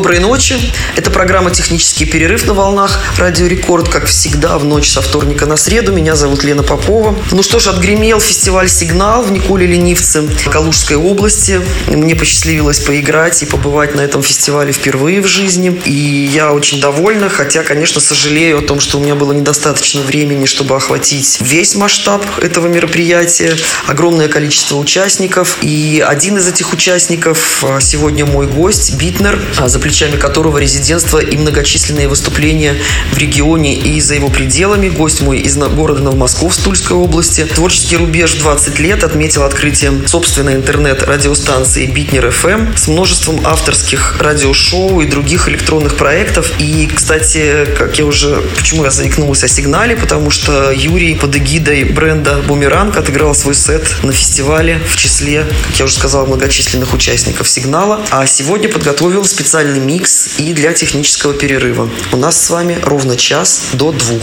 Доброй ночи. Это программа «Технический перерыв» на волнах Радио Рекорд. Как всегда, в ночь со вторника на среду. Меня зовут Лена Попова. Ну что ж, отгремел фестиваль «Сигнал» в Николе-Ленивце Калужской области. Мне посчастливилось поиграть и побывать на этом фестивале впервые в жизни. И я очень довольна, хотя, конечно, сожалею о том, что у меня было недостаточно времени, чтобы охватить весь масштаб этого мероприятия. Огромное количество участников. И один из этих участников а, сегодня мой гость, Битнер, а, за плечами которого резидентство и многочисленные выступления в регионе и за его пределами. Гость мой из города Новомосков, Тульской области. Творческий рубеж 20 лет отметил открытием собственной интернет-радиостанции Битнер ФМ с множеством авторских радиошоу и других электронных проектов. И, кстати, как я уже... Почему я заикнулась о сигнале? Потому что Юрий под эгидой бренда «Бумеранг» отыграл свой сет на фестивале в числе, как я уже сказала, многочисленных участников «Сигнала». А сегодня подготовил специальный музыкальный микс и для технического перерыва. У нас с вами ровно час до двух.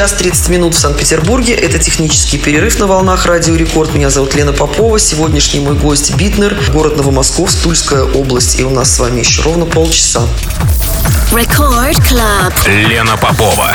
Час 30 минут в Санкт-Петербурге. Это технический перерыв на волнах Радио Рекорд. Меня зовут Лена Попова. Сегодняшний мой гость Битнер, город Новомосковск, Тульская область. И у нас с вами еще ровно полчаса. Record Club. Лена Попова.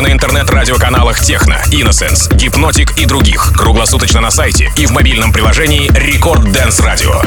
интернет-радиоканалах Techno, Innocence, Hypnotic и других. Круглосуточно на сайте и в мобильном приложении Record Dance Radio.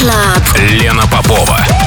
Club. Лена Попова.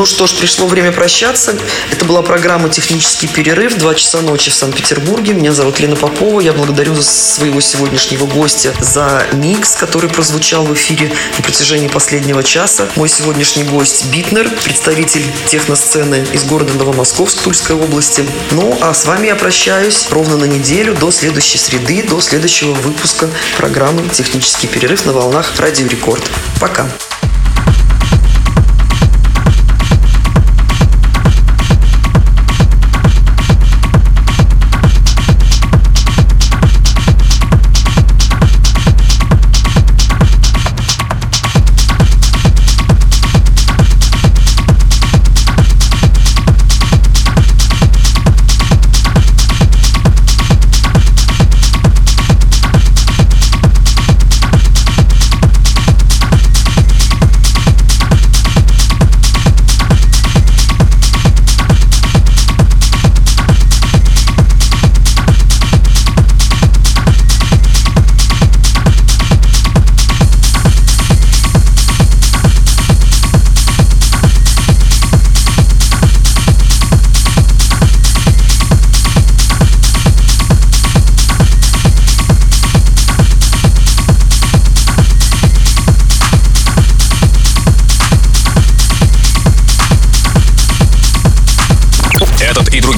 Ну что ж, пришло время прощаться. Это была программа «Технический перерыв». Два часа ночи в Санкт-Петербурге. Меня зовут Лена Попова. Я благодарю своего сегодняшнего гостя за микс, который прозвучал в эфире на протяжении последнего часа. Мой сегодняшний гость Битнер, представитель техносцены из города Новомосковск Тульской области. Ну, а с вами я прощаюсь ровно на неделю до следующей среды, до следующего выпуска программы «Технический перерыв» на волнах Радио Рекорд. Пока.